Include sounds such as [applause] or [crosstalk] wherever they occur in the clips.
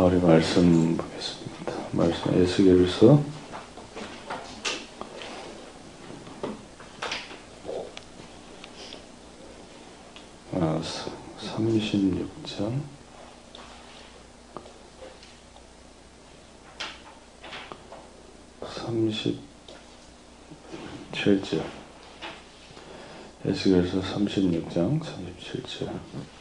아, 우리 말씀 보겠습니다. 말씀 에스겔서 아, 36장. 삼십칠 에스겔서 36장 37절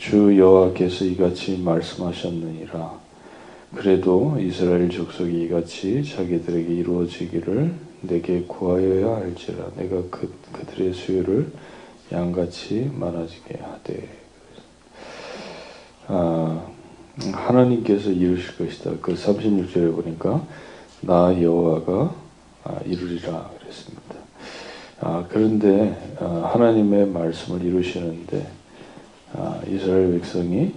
주 여호와께서 이같이 말씀하셨느니라. 그래도 이스라엘 족속이 이같이 자기들에게 이루어지기를 내게 구하여야 할지라. 내가 그, 그들의 수요를 양같이 많아지게 하되. 아, 하나님께서 이루실 것이다. 그 36절에 보니까 나 여호와가 아, 이루리라 그랬습니다. 아, 그런데 아, 하나님의 말씀을 이루시는데 아, 이스라엘 백성이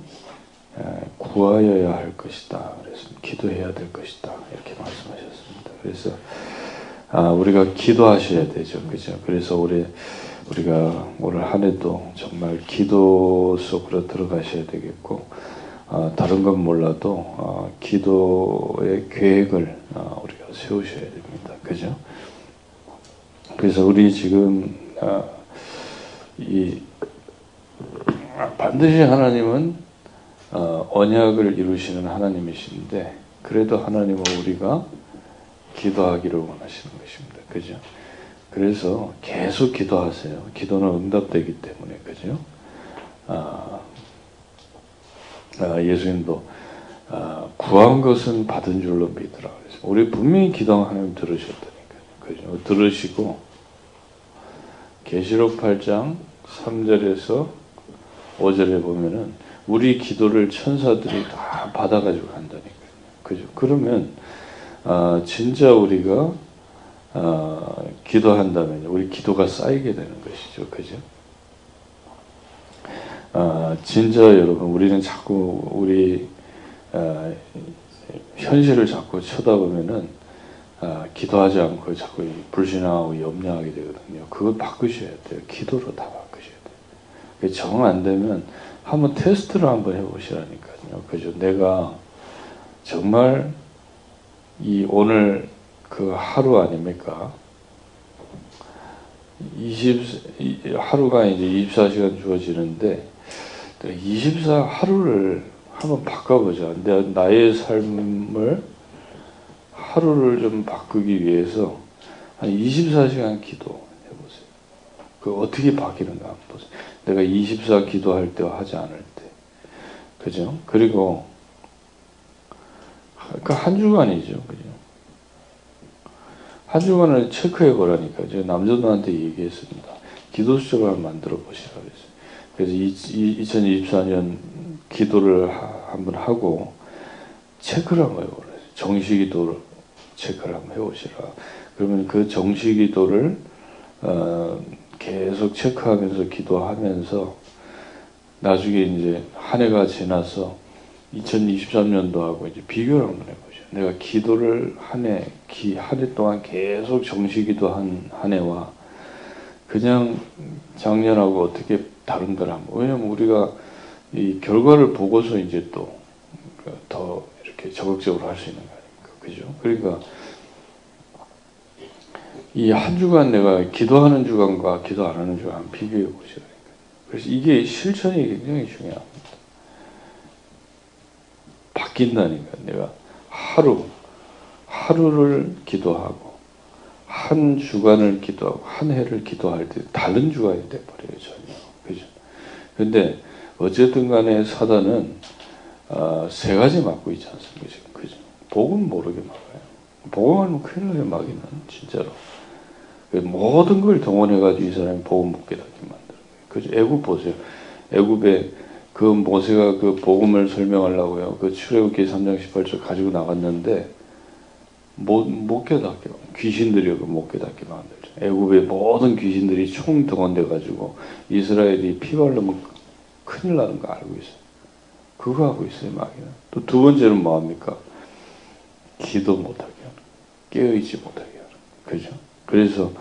구하여야 할 것이다. 그래서 기도해야 될 것이다. 이렇게 말씀하셨습니다. 그래서 아, 우리가 기도하셔야 되죠. 그죠? 그래서 올해 우리가 올 한 해도 정말 기도 속으로 들어가셔야 되겠고 아, 다른 건 몰라도 기도의 계획을 우리가 세우셔야 됩니다. 그죠? 그래서 우리 지금 이 반드시 하나님은 어, 언약을 이루시는 하나님이신데 그래도 하나님은 우리가 기도하기를 원하시는 것입니다. 그죠? 그래서 계속 기도하세요. 기도는 응답되기 때문에 그죠? 아, 아, 예수님도 아, 구한 것은 받은 줄로 믿으라. 그래서 우리 분명히 기도 하나님 들으셨다니까요. 그죠? 들으시고 계시록 8장 3절에서 5절에 보면은 우리 기도를 천사들이 다 받아가지고 간다니까요. 그죠? 그러면 아, 진짜 우리가 아, 기도한다면 우리 기도가 쌓이게 되는 것이죠. 그죠? 아, 진짜 여러분 우리는 자꾸 우리 아, 현실을 자꾸 쳐다보면은 아, 기도하지 않고 자꾸 불신하고 염려하게 되거든요. 그걸 바꾸셔야 돼요. 기도로 다 정 안 되면 한번 테스트를 한번 해보시라니까요. 그죠? 내가 정말 이 오늘 그 하루 아닙니까? 20, 하루가 이제 24시간 주어지는데, 24 하루를 한번 바꿔보자. 내, 나의 삶을 하루를 좀 바꾸기 위해서 한 24시간 기도해보세요. 그 어떻게 바뀌는가 한번 보세요. 내가 24 기도할 때와 하지 않을 때. 그죠? 그리고, 그한 주간이죠. 그죠? 한 주간을 체크해 보라니까. 제가 남자들한테 얘기했습니다. 기도 수첩을 만들어 보시라 그랬어요. 그래서 2024년 기도를 한번 하고 체크를 한번 해보라. 정시 기도를 체크를 한번 해보시라. 그러면 그 정시 기도를 어, 계속 체크하면서 기도하면서 나중에 이제 한 해가 지나서 2023년도하고 이제 비교를 한번 해보죠. 내가 기도를 한 해, 한해 동안 계속 정시 기도 한 한 해와 그냥 작년하고 어떻게 다른가 한번. 왜냐면 우리가 이 결과를 보고서 이제 또 더 이렇게 적극적으로 할 수 있는 거니까. 그죠? 그러니까 이 한 주간 내가 기도하는 주간과 기도 안 하는 주간 비교해 보시라니까. 그래서 이게 실천이 굉장히 중요합니다. 바뀐다니까. 내가 하루, 하루를 기도하고, 한 주간을 기도하고, 한 해를 기도할 때 다른 주간이 돼버려요, 전혀. 그죠? 근데, 어쨌든 간에 사단은, 어, 세 가지 막고 있지 않습니까. 그죠? 복은 모르게 막아요. 복음하면 큰일 나요, 막이는. 진짜로. 그 모든 걸 동원해가지고 이 사람이 복음 못 깨닫게 만드는 거예요. 그죠? 애굽 보세요. 애굽에 그 모세가 그 복음을 설명하려고요. 그 출애굽기 3장 18절 가지고 나갔는데 못, 못 깨닫게 귀신들이 못 깨닫게 만들죠. 애굽의 모든 귀신들이 총 동원돼 가지고 이스라엘이 피 바르면 큰일 나는 거 알고 있어요. 그거 하고 있어요, 마귀는. 또 두 번째는 뭐합니까? 기도 못하게 하는. 깨어있지 못하게 하는. 그죠? 그래서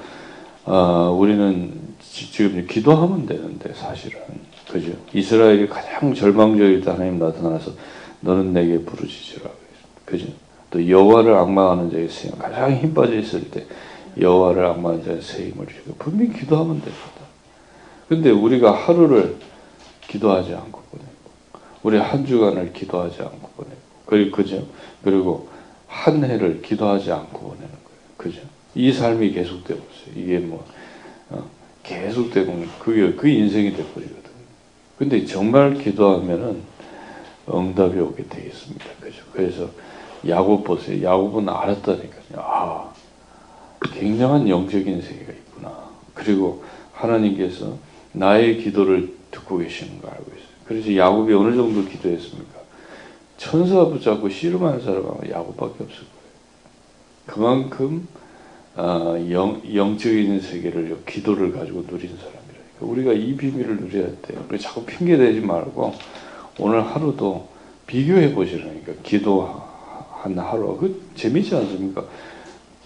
어, 우리는 지금 기도하면 되는데 사실은 그죠? 이스라엘이 가장 절망적일 때 하나님 나타나서 너는 내게 부르짖으라 그죠? 또 여호와를 악망하는 자의 세 가장 힘 빠져 있을 때 여호와를 악망하는 자의 새 힘을 주고 분명히 기도하면 됩니다. 근데 우리가 하루를 기도하지 않고 보내고 우리 한 주간을 기도하지 않고 보내고 그리고 그죠? 그리고 한 해를 기도하지 않고 보내는 거예요. 그죠? 이 삶이 계속되고 있어요. 이게 뭐 어, 계속되고 그게 그 인생이 돼버리거든요. 근데 정말 기도하면은 응답이 오게 되어 있습니다. 그죠? 그래서 야곱 보세요. 야곱은 알았다니까요. 아, 굉장한 영적인 세계가 있구나. 그리고 하나님께서 나의 기도를 듣고 계시는 걸 알고 있어요. 그래서 야곱이 어느 정도 기도했습니까? 천사 붙잡고 씨름하는 사람은 야곱밖에 없을 거예요. 그만큼 어, 영, 영적인 세계를 기도를 가지고 누린 사람이라니까. 우리가 이 비밀을 누려야 돼요. 우리 자꾸 핑계 대지 말고 오늘 하루도 비교해 보시라니까. 기도한 하루. 그 재미지 않습니까?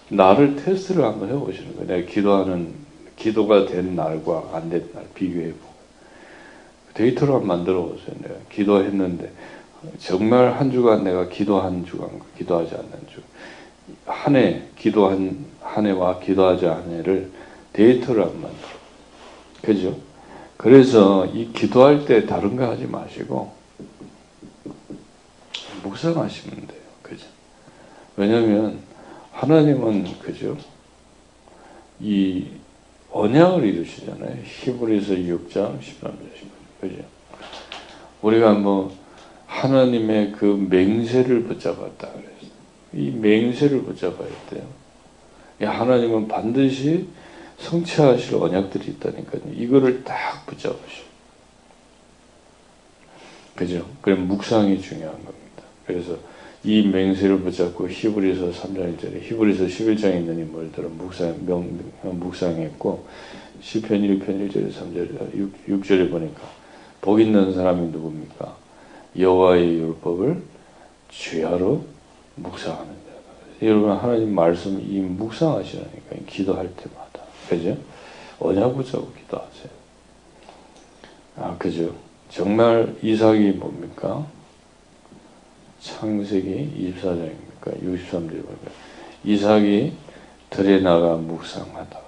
나를 테스트를 한번 해보시는 거예요. 내가 기도하는, 기도가 된 날과 안 된 날 비교해 보고. 데이터를 한번 만들어 보세요. 내가 기도했는데, 정말 한 주간 내가 기도한 주간, 기도하지 않는 주. 한 해, 기도한 한 해와 기도하지 않은 해를 데이터를 한번 만들어. 그죠? 그래서 이 기도할 때 다른 거 하지 마시고, 묵상하시면 돼요. 그죠? 왜냐면, 하나님은, 그죠? 이 언약을 이루시잖아요. 히브리서 6장 13절 15절. 그죠? 우리가 뭐, 하나님의 그 맹세를 붙잡았다 그랬어요. 이 맹세를 붙잡아야 돼요. 하나님은 반드시 성취하실 언약들이 있다니까요. 이거를 딱 붙잡으셔. 그죠? 그럼 묵상이 중요한 겁니다. 그래서 이 맹세를 붙잡고 히브리서 3장 1절에 히브리서 11장에 있는 인물들은 묵상, 명, 묵상했고 시편 1편 1절에 3절에 6, 6절에 보니까 복 있는 사람이 누굽니까? 여호와의 율법을 주야로 묵상하는 자. 여러분 하나님 말씀 이 묵상하시라니까 기도할 때마다 그죠? 언약 붙잡고 기도하세요. 아 그죠? 정말 이삭이 뭡니까? 창세기 24장입니까? 63절 보니까 이삭이 들에 나가 묵상하다.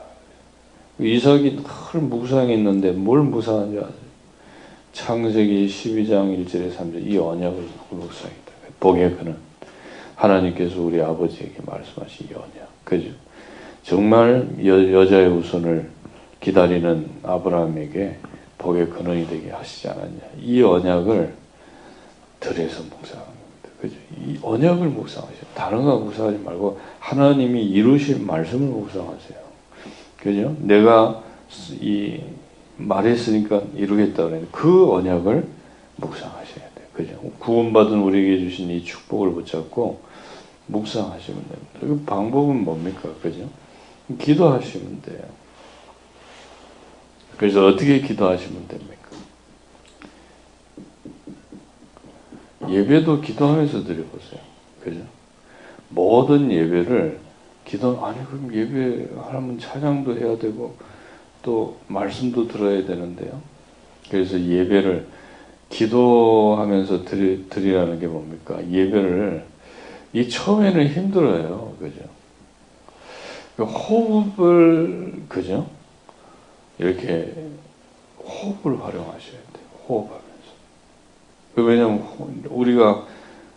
이삭이 늘 묵상했는데 뭘 묵상한 줄 아세요? 창세기 12장 1절에 3절 이 언약을 묵상했다. 복의 그는 하나님께서 우리 아버지에게 언약. 그죠? 정말 여, 여자의 우선을 기다리는 아브라함에게 복의 근원이 되게 하시지 않았냐. 이 언약을 들에서 묵상합니다. 그죠? 이 언약을 묵상하세요. 다른 거 묵상하지 말고 하나님이 이루실 말씀을 묵상하세요. 그죠? 내가 이 말했으니까 이루겠다 그랬는데 그 언약을 묵상하셔야 돼요. 그죠? 구원받은 우리에게 주신 이 축복을 붙잡고 묵상하시면 됩니다. 그 방법은 뭡니까? 그죠? 기도하시면 돼요. 그래서 어떻게 기도하시면 됩니까? 예배도 기도하면서 드려보세요. 그죠? 모든 예배를 기도, 아니, 그럼 예배 하려면 찬양도 해야 되고, 또 말씀도 들어야 되는데요. 그래서 예배를 기도하면서 드리, 드리라는 게 뭡니까? 예배를 이 처음에는 힘들어요. 그죠? 그 호흡을 그죠? 이렇게 호흡을 활용하셔야 돼요. 호흡하면서. 그 왜냐면 우리가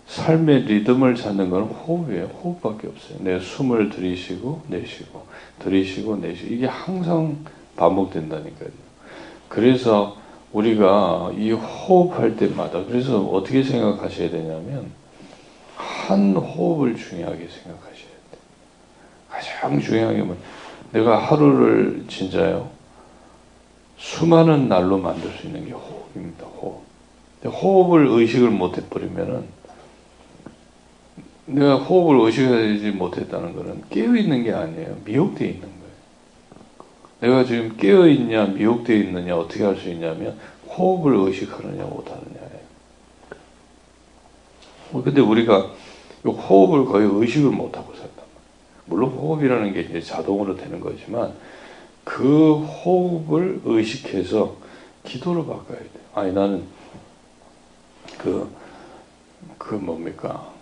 삶의 리듬을 찾는 건 호흡이에요. 호흡밖에 없어요. 내 숨을 들이쉬고 내쉬고 들이쉬고 내쉬고 이게 항상 반복된다니까요. 그래서 우리가 이 호흡할 때마다 그래서 어떻게 생각하셔야 되냐면 한 호흡을 중요하게 생각하셔야 돼요. 가장 중요한 게 뭐, 내가 하루를 진짜요 수많은 날로 만들 수 있는 게 호흡입니다. 호흡. 호흡을 의식을 못 해버리면은 내가 호흡을 의식하지 못했다는 것은 깨어 있는 게 아니에요. 미혹되어 있는 거예요. 내가 지금 깨어 있냐, 미혹되어 있느냐 어떻게 할 수 있냐면 호흡을 의식하느냐 못하느냐예요. 근데 우리가 호흡을 거의 의식을 못하고 산단 말이에요. 물론 호흡이라는 게 이제 자동으로 되는 거지만 그 호흡을 의식해서 기도로 바꿔야 돼. 아니 나는 그, 그 뭡니까?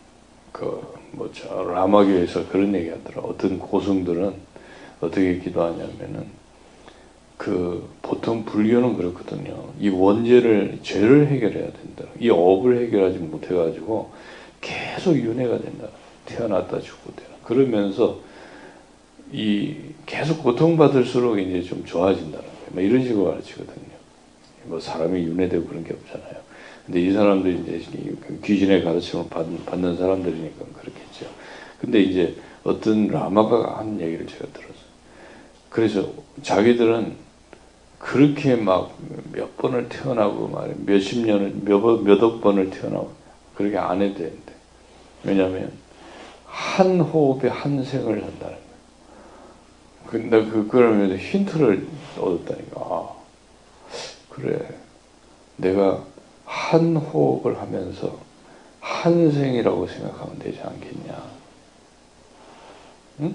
그, 뭐, 저, 라마교에서 그런 얘기 하더라. 어떤 고승들은 어떻게 기도하냐면은, 그, 보통 불교는 그렇거든요. 이 원죄를, 죄를 해결해야 된다. 이 업을 해결하지 못해가지고 계속 윤회가 된다. 태어났다 죽고 되나. 그러면서 이 계속 고통받을수록 이제 좀 좋아진다는 거예요. 뭐 이런 식으로 가르치거든요. 뭐 사람이 윤회되고 그런 게 없잖아요. 근데 이 사람들이 이제 그 귀신의 가르침을 받는, 받는 사람들이니까 그렇겠죠. 근데 이제 어떤 라마가 한 얘기를 제가 들었어요. 그래서 자기들은 그렇게 막 몇 번을 태어나고 말이야. 몇십 년을, 몇, 몇억 번을 태어나고 그렇게 안 해도 되는데. 왜냐면, 한 호흡에 한 생을 한다는 거예요. 근데 그, 그러면 힌트를 얻었다니까. 아, 그래. 내가 한 호흡을 하면서 한 생이라고 생각하면 되지 않겠냐. 응?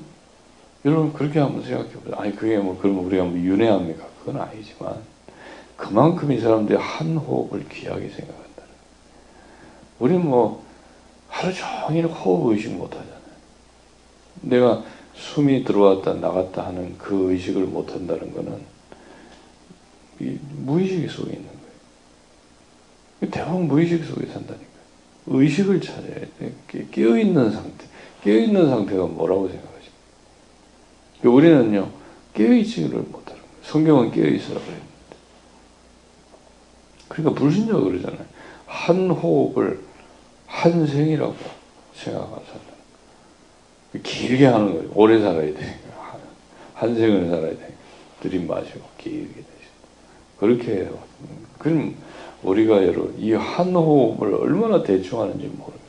여러분, 그렇게 한번 생각해 보세요. 아니, 그게 뭐, 그러면 우리가 뭐 윤회합니까? 그건 아니지만, 그만큼 이 사람들이 한 호흡을 귀하게 생각한다는 거예요. 우리는 뭐, 하루 종일 호흡 의식 못 하잖아요. 내가 숨이 들어왔다 나갔다 하는 그 의식을 못 한다는 거는 무의식 속에 있는 거예요. 대부분 무의식 속에 산다니까요. 의식을 찾아야 돼. 깨어있는 상태. 깨어있는 상태가 뭐라고 생각하십니까? 우리는요, 깨어있지를 못하는 거예요. 성경은 깨어있으라고 했는데. 그러니까 불신자가 그러잖아요. 한 호흡을 한 생이라고 생각하고 산다. 길게 하는 거예요. 오래 살아야 돼. 한 생을 살아야 돼. 들이마시고 길게 되시고. 그렇게 해요. 그럼 우리가 여러분 이 한 호흡을 얼마나 대충 하는지 모르겠어요.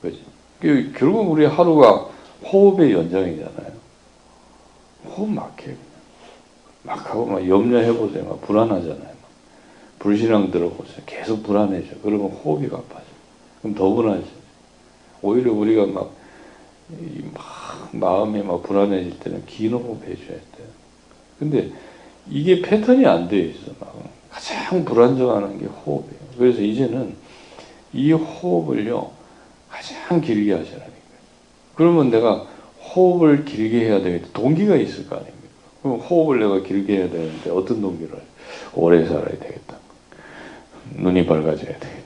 그지? 결국 우리 하루가 호흡의 연장이잖아요. 호흡 그냥. 막 하고 막 염려해보세요. 막 불안하잖아요. 막. 불신앙 들어보세요. 계속 불안해져. 그러면 호흡이 가빠져. 그럼 더 불안해져. 오히려 우리가 막 막 마음이 막 불안해질 때는 긴 호흡 해줘야 돼. 근데 이게 패턴이 안돼 있어. 막 가장 불안정하는 게 호흡이에요. 그래서 이제는 이 호흡을요 가장 길게 하시라니까요. 그러면 내가 호흡을 길게 해야 되겠다. 동기가 있을 거 아닙니까? 그럼 호흡을 내가 길게 해야 되는데 어떤 동기를 오래 살아야 되겠다. 눈이 밝아져야 되겠다.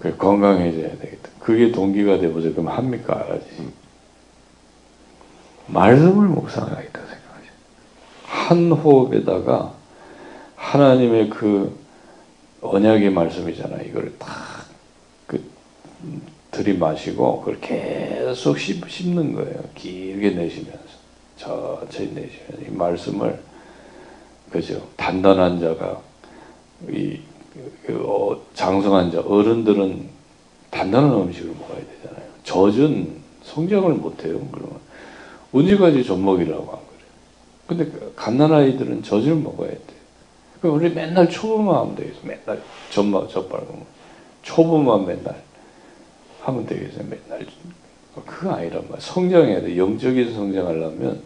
건강해져야 되겠다. 그게 동기가 되보세요. 그럼 합니까? 알아지. 말씀을 묵상하겠다 생각하죠. 한 호흡에다가 하나님의 그 언약의 말씀이잖아. 이걸 탁그 들이마시고 그걸 계속 씹, 씹는 거예요. 길게 내쉬면서 천천히 내쉬면서 이 말씀을 그죠. 단단한 자가 이 그, 어, 장성한 자 어른들은 단단한 음식을 먹어야 되잖아요. 젖은 성장을 못해요. 그러면 언제까지 젖 먹이라고 한 거예요. 근데 갓난 아이들은 젖을 먹어야 돼. 그럼 우리 맨날 초보만 하면 되겠어. 맨날 젖만 젖빨고 초보만 맨날 하면 되겠어요. 맨날 그거 아니란 말이야. 성장해야 돼. 영적인 성장하려면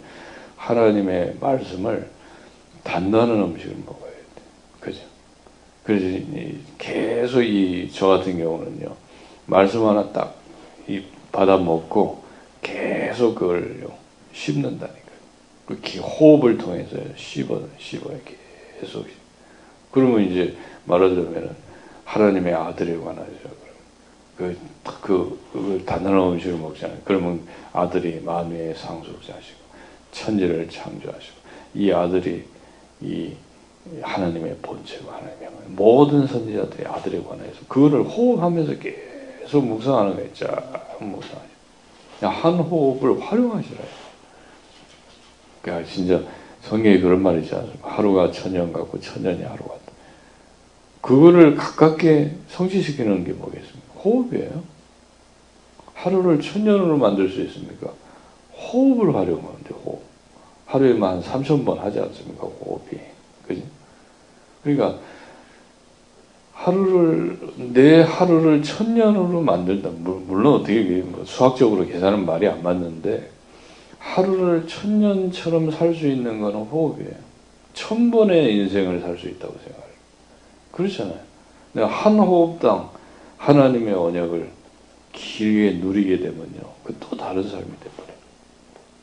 하나님의 말씀을 단단한 음식을. 그죠? 그래서 계속 이 저 같은 경우는요. 말씀 하나 딱 이 받아 먹고 계속 그걸 씹는다니까요. 그 호흡을 통해서 씹어 씹어요. 계속. 그러면 이제 말하자면 하나님의 아들에 관하죠. 그, 그, 그 단단한 음식을 먹잖아요. 그러면 아들이 만유의 상속자시고, 천지를 창조하시고, 이 아들이 이 하나님의 본체고 하나님의 모든 선지자들의 아들에 관해서 그거를 호흡하면서 계속 묵상하는 거예요. 쫙 묵상하죠. 한 호흡을 활용하시라. 그러니까 진짜 성경에 그런 말이 있지 않습니까? 하루가 천년 같고 천년이 하루 같다. 그거를 가깝게 성취시키는 게 뭐겠습니까? 호흡이에요. 하루를 천년으로 만들 수 있습니까? 호흡을 활용하면 돼, 호흡. 하루에만 한 3천 번 하지 않습니까? 호흡이. 그지? 그러니까, 하루를, 내 하루를 천 년으로 만들다. 물론 어떻게 뭐 수학적으로 계산은 말이 안 맞는데, 하루를 천 년처럼 살 수 있는 것은 호흡이에요. 천 번의 인생을 살 수 있다고 생각해요. 그렇잖아요. 내가 한 호흡당 하나님의 언약을 길게 누리게 되면요. 그 또 다른 삶이 돼버려요.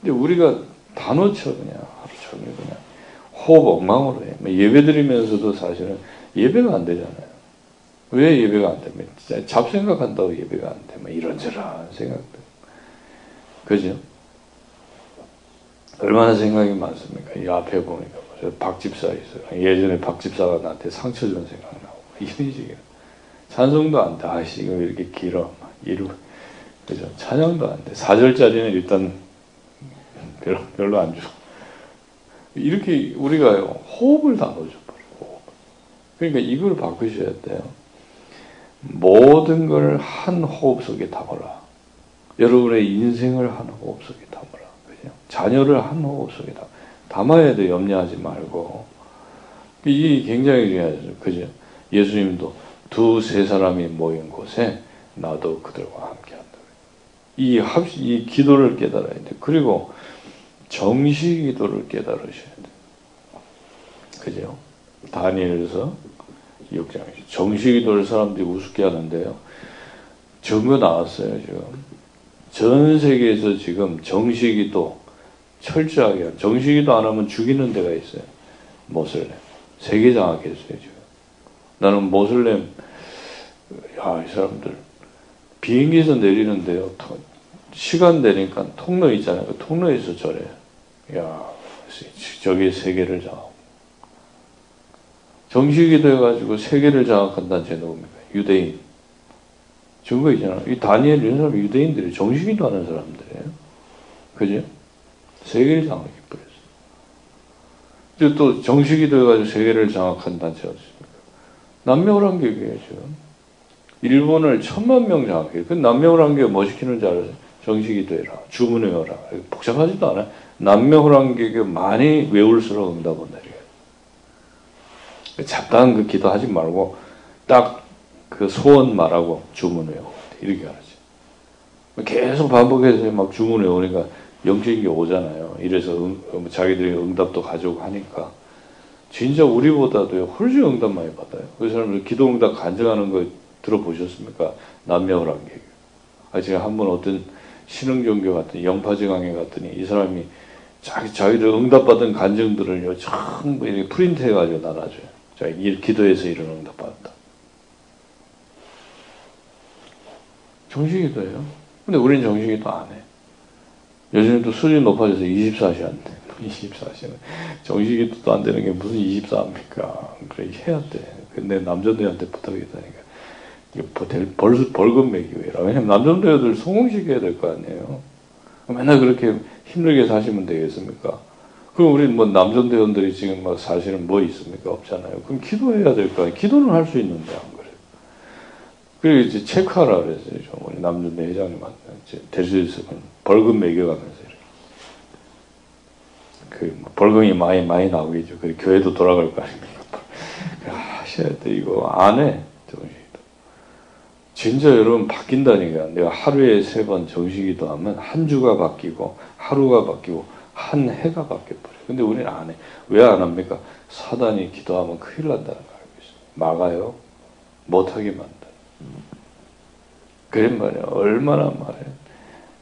근데 우리가 다 놓쳐, 그냥. 하루 종일 그냥. 호흡 엉망으로 해. 뭐 예배 드리면서도 사실은 예배가 안 되잖아요. 왜 예배가 안 되면? 잡생각한다고 예배가 안 되면 뭐 이런저런 생각들. 그죠? 얼마나 생각이 많습니까? 이 앞에 보니까 박 집사 있어요. 예전에 박 집사가 나한테 상처 준 생각 나고 [laughs] 이런 식이에요. 찬송도 안 돼. 아씨 이거 이렇게 길어. 이루 그죠? 찬양도 안 돼. 4절짜리는 일단 별로, 별로 안 줘. 이렇게 우리가 호흡을 다 넣어줘버려요. 그러니까 이걸 바꾸셔야 돼요. 모든 걸 한 호흡 속에 담아라. 여러분의 인생을 한 호흡 속에 담아라. 그죠? 자녀를 한 호흡 속에 담아. 담아야 돼. 염려하지 말고. 이게 굉장히 중요하죠. 그죠? 예수님도 두 세 사람이 모인 곳에 나도 그들과 함께 한다. 이 합, 이 기도를 깨달아야 돼. 그리고 정시 기도를 깨달으셔야 돼. 그죠? 다니엘서 6장. 정시 기도를 사람들이 우습게 하는데요. 증거 나왔어요, 지금. 전 세계에서 지금 정시 기도 철저하게, 정시 기도 안 하면 죽이는 데가 있어요. 모슬렘. 세계 장악했어요, 지금. 나는 모슬렘, 야, 이 사람들. 비행기에서 내리는데요. 시간 되니까 통로 있잖아요. 그 통로에서 저래. 야, 저기 세계를 장악. 정식이 돼가지고 세계를 장악한다는 제 누굽니까? 유대인. 증거 있잖아. 이 다니엘 이런 사람 유대인들이 정식이도 하는 사람들이에요. 그죠? 세계를 장악해 버렸어. 또 정식이 돼가지고 세계를 장악한 단체가 있습니까? 남명란계예요 지금. 일본을 천만 명 장악해요. 그 남명란계 뭐 시키는 줄 알아요? 정식이 되라. 주문해오라. 복잡하지도 않아요. 남명란계가 많이 외울수록 응답은 내려요. 잡다한 그 기도하지 말고 딱 그 소원 말하고 주문해요. 이렇게 하지. 계속 반복해서 막 주문해오니까 영적인 게 오잖아요. 이래서 응, 자기들이 응답도 가져오고 하니까. 진짜 우리보다도 훨씬 응답 많이 받아요. 그 사람들 기도 응답 간증하는 거 들어보셨습니까? 남녀호랑객. 아, 제가 한 번 어떤 신흥종교 같은 영파제 강의 갔더니 이 사람이 자기, 자기들 응답받은 간증들을요, 전부 이렇게 프린트 해가지고 나눠줘요. 자, 기도해서 이런 응답 받았다. 정식기도예요. 근데 우리는 정식기도 안 해. 요즘에도 수준이 높아져서 24시 안 돼. [laughs] 24시는. 정식기도도 안 되는 게 무슨 24입니까? 그래, 해야 돼. 근데 남자들한테 부탁했다니까. 벌, 벌금 매기고라. 왜냐면 남자들 성공시켜야 될 거 아니에요. 맨날 그렇게 힘들게 사시면 되겠습니까? 그럼 우리 뭐 남전 대원들이 지금 막 사실은 뭐 있습니까? 없잖아요. 그럼 기도해야 될 거 아니에요. 기도는 할 수 있는데 안 그래요. 그리고 이제 체크하라 그랬어요. 우리 남전 대 회장님한테. 대수에서 벌금 매겨가면서 그뭐 벌금이 많이 많이 나오겠죠. 그 교회도 돌아갈 거 아닙니까? [laughs] 하셔야 돼. 이거 안 해. 진짜 여러분 바뀐다니까. 내가 하루에 세 번 정식기도 하면 한 주가 바뀌고 하루가 바뀌고 한 해가 바뀌어버려. 근데 우리는 안 해. 왜 안 합니까? 사단이 기도하면 큰일 난다는 걸 알고 있어요. 막아요. 못하게 만들. 그런 말이야. 얼마나 말해.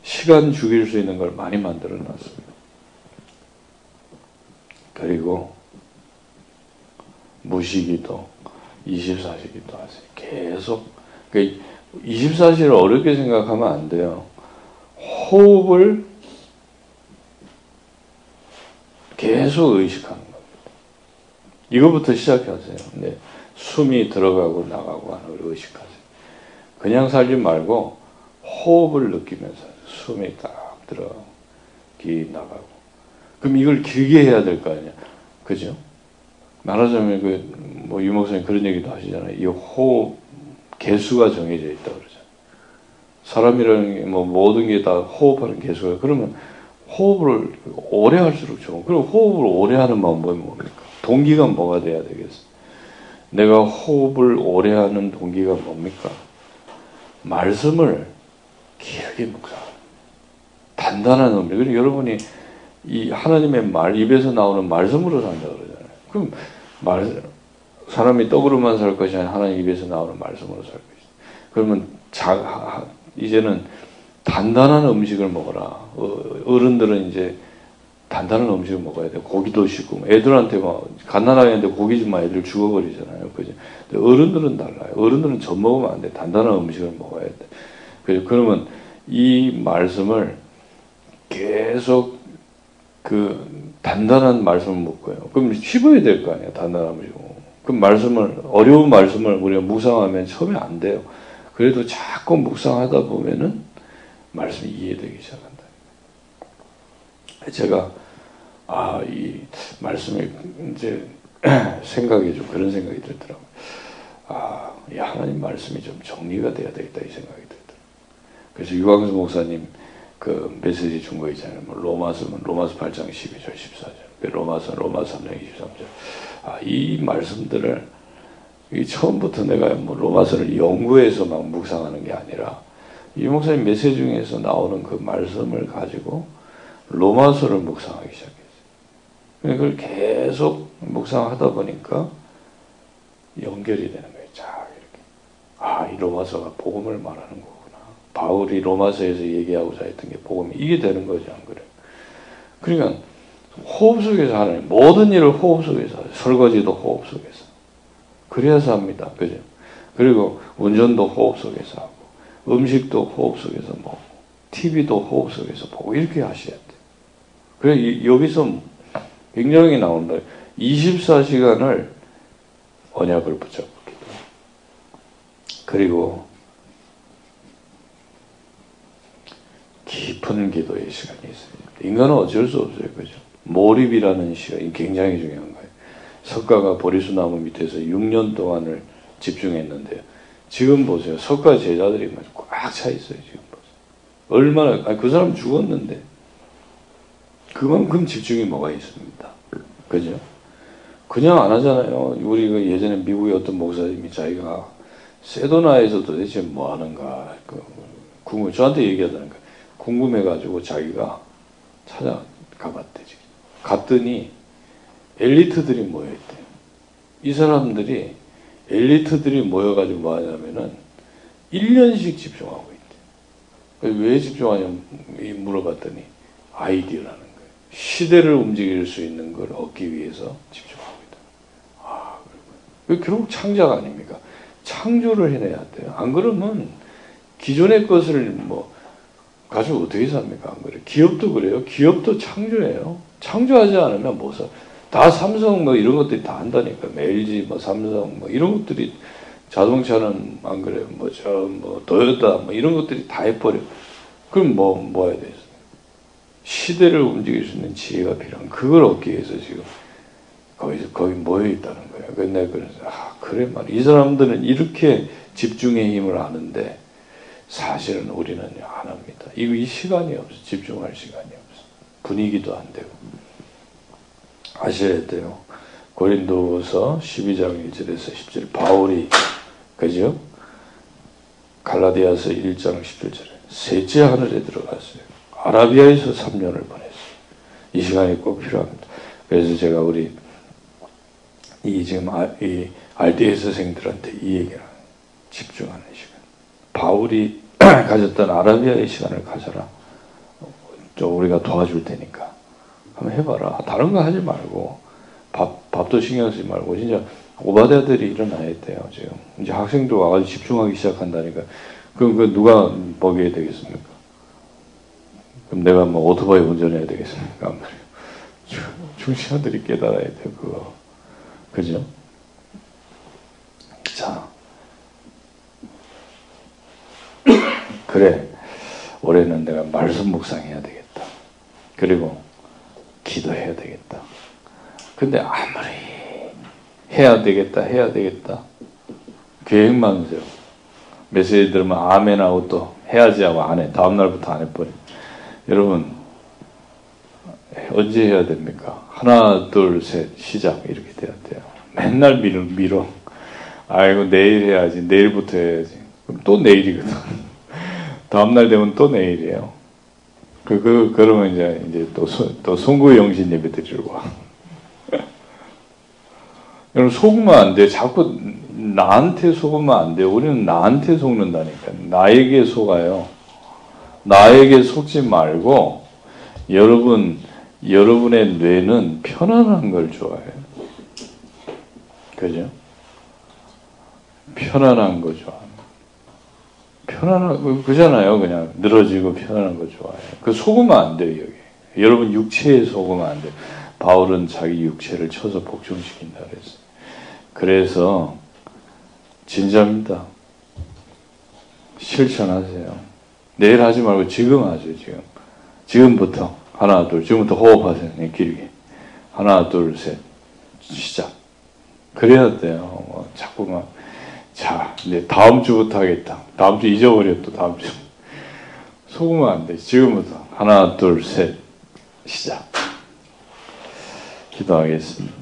시간 죽일 수 있는 걸 많이 만들어 놨습니다. 그리고 무시기도 24시기도 하세요. 계속 그러니까 24시를 어렵게 생각하면 안 돼요. 호흡을 계속 의식하는 겁니다. 이거부터 시작하세요. 네. 숨이 들어가고 나가고 하는 걸 의식하세요. 그냥 살지 말고 호흡을 느끼면서 숨이 딱 들어가고 기 나가고 그럼 이걸 길게 해야 될 거 아니야. 그죠? 말하자면 그 뭐 유목사님 그런 얘기도 하시잖아요. 이 호흡 개수가 정해져 있다 그러죠. 사람이라는 뭐 모든 게 다 호흡하는 개수가 그러면 호흡을 오래 할수록 좋은. 그럼 호흡을 오래 하는 방법이 뭡니까? 동기가 뭐가 돼야 되겠어? 내가 호흡을 오래 하는 동기가 뭡니까? 말씀을 길게 묵상. 단단한 음식. 그리고 여러분이 이 하나님의 말, 입에서 나오는 말씀으로 산다 그러잖아요. 그럼 말, 사람이 떡으로만 살 것이 아니라 하나님 입에서 나오는 말씀으로 살 것이다. 그러면 자, 이제는 단단한 음식을 먹어라. 어, 어른들은 이제 단단한 음식을 먹어야 돼. 고기도 씻고 애들한테 막 갓난아기 한테 고기 주면 애들 죽어버리잖아요. 그죠? 어른들은 달라요. 어른들은 젖 먹으면 안 돼. 단단한 음식을 먹어야 돼. 그죠? 그러면 이 말씀을 계속 그 단단한 말씀을 먹고요. 그럼 씹어야 될 거 아니에요. 단단한 음식. 그 말씀을 어려운 말씀을 우리가 묵상하면 처음에 안 돼요. 그래도 자꾸 묵상하다 보면은 말씀이 이해되기 시작한다. 제가 아 이 말씀에 이제 [clears throat] 생각이 좀 그런 생각이 들더라고요. 아, 이 하나님 말씀이 좀 정리가 돼야 되겠다 이 생각이 들더라고요. 그래서 유광수 목사님 그 메시지 준 거 있잖아요. 뭐 로마서는 로마서 8장 12절 14절. 그 로마서 로마서 3장 23절. 아, 이 말씀들을 이 처음부터 내가 뭐 로마서를 연구해서 막 묵상하는 게 아니라 이 목사님 메시지 중에서 나오는 그 말씀을 가지고 로마서를 묵상하기 시작했어요. 그걸 계속 묵상하다 보니까 연결이 되는 거예요. 자, 이렇게. 아, 이 로마서가 복음을 말하는 거구나. 바울이 로마서에서 얘기하고자 했던 게 복음이 이게 되는 거지, 안 그래요? 그러니까 호흡 속에서 하는 모든 일을 호흡 속에서 설거지도 호흡 속에서. 그래서 합니다. 그죠? 그리고 운전도 호흡 속에서 하고, 음식도 호흡 속에서 먹고, TV도 호흡 속에서 보고, 이렇게 하셔야 돼요. 그래, 여기서 굉장히 나온다. 24시간을 언약을 붙잡고 기도. 그리고 깊은 기도의 시간이 있어요. 인간은 어쩔 수 없어요. 그죠? 몰입이라는 시간이 굉장히 중요한 거예요. 석가가 보리수 나무 밑에서 6년 동안을 집중했는데요. 지금 보세요. 석가 제자들이 꽉 차 있어요. 지금 보세요. 얼마나, 아니, 그 사람 죽었는데. 그만큼 집중이 뭐가 있습니다. 그죠? 그냥 안 하잖아요. 우리 그 예전에 미국의 어떤 목사님이 자기가 세도나에서 도대체 뭐 하는가, 그, 궁금, 저한테 얘기하다니까. 궁금해가지고 자기가 찾아가봤대. 갔더니 엘리트들이 모여있대요. 이 사람들이 엘리트들이 모여가지고 뭐 하냐면은 1년씩 집중하고 있대. 왜 집중하냐 물어봤더니 아이디어라는 거예요. 시대를 움직일 수 있는 걸 얻기 위해서 집중하고 있다. 아, 그리고 결국 창작 아닙니까? 창조를 해내야 돼요. 안 그러면 기존의 것을 뭐 가지고 어떻게 삽니까? 안 그래요? 기업도 그래요. 기업도 창조예요. 창조하지 않으면 뭐 사? 다 삼성 뭐 이런 것들이 다 한다니까. 뭐 LG 뭐 삼성 뭐 이런 것들이 자동차는 안 그래요. 뭐 저뭐 뭐 도요타 뭐 이런 것들이 다 해버려. 그럼 뭐, 뭐 해야 되겠어? 시대를 움직일 수 있는 지혜가 필요한 그걸 얻기 위해서 지금 거기서 거기 모여 있다는 거예요. 근데 그래서 아 그래 말. 이 사람들은 이렇게 집중의 힘을 아는데 사실은 우리는 안 합니다. 이거 이 시간이 없어. 집중할 시간이 없어. 분위기도 안 되고. 아셔야 돼요. 고린도서 12장 1절에서 10절 바울이 그죠? 갈라디아서 1장 17절에 셋째 하늘에 들어갔어요. 아라비아에서 3년을 보냈어요. 이 시간이 꼭 필요합니다. 그래서 제가 우리 이 지금 아, 이 RDS 생들한테 이 얘기를 집중하는 시간. 바울이 [clears throat] 가졌던 아라비아의 시간을 가져라. 좀 우리가 도와줄 테니까 한번 해봐라. 다른 거 하지 말고 밥 밥도 신경 쓰지 말고 진짜 오바데들이 일어나야 돼요 지금. 이제 학생들 와가지고 집중하기 시작한다니까. 그럼 그 누가 먹여야 되겠습니까? 그럼 내가 뭐 오토바이 운전해야 되겠습니까? 중시아들이 깨달아야 돼요, 그거. 그죠? 자. [coughs] 그래. 올해는 내가 말씀 묵상해야 되겠다. 그리고 기도해야 되겠다. 근데 아무리 해야 되겠다, 해야 되겠다. 계획만 세요. 메시지 들으면 아멘하고 또 해야지 하고 안 해. 다음날부터 안 해버려. 여러분 언제 해야 됩니까? 하나 둘 셋 시작 이렇게 돼야 돼요. 맨날 미뤄 미뤄. 아이고 내일 해야지 내일부터 해야지. 그럼 또 내일이거든. [laughs] 다음날 되면 또 내일이에요. 그, 그, 그러면 이제, 이제 또, 소, 또 송구 영신 예배 드리고 와. 여러분, 속으면 안 돼. 자꾸 나한테 속으면 안 돼. 우리는 나한테 속는다니까. 나에게 속아요. 나에게 속지 말고, 여러분, 여러분의 뇌는 편안한 걸 좋아해요. 그죠? 편안한 거 좋아. 편안한, 그잖아요. 그냥 늘어지고 편안한 거 좋아해요. 그 속으면 안 돼요, 여기. 여러분 육체에 속으면 안 돼요. 바울은 자기 육체를 쳐서 복종시킨다 그랬어요. 그래서, 진짜입니다. 실천하세요. 내일 하지 말고 지금 하세요, 지금. 지금부터. 하나, 둘. 지금부터 호흡하세요. 네, 길게. 하나, 둘, 셋. 시작. 그래야 돼요. 뭐 자꾸만. 자, 이제 다음 주부터 하겠다. 다음 주 잊어버려, 또 다음 주. 속으면 안 돼. 지금부터. 하나, 둘, 셋. 시작. 기도하겠습니다.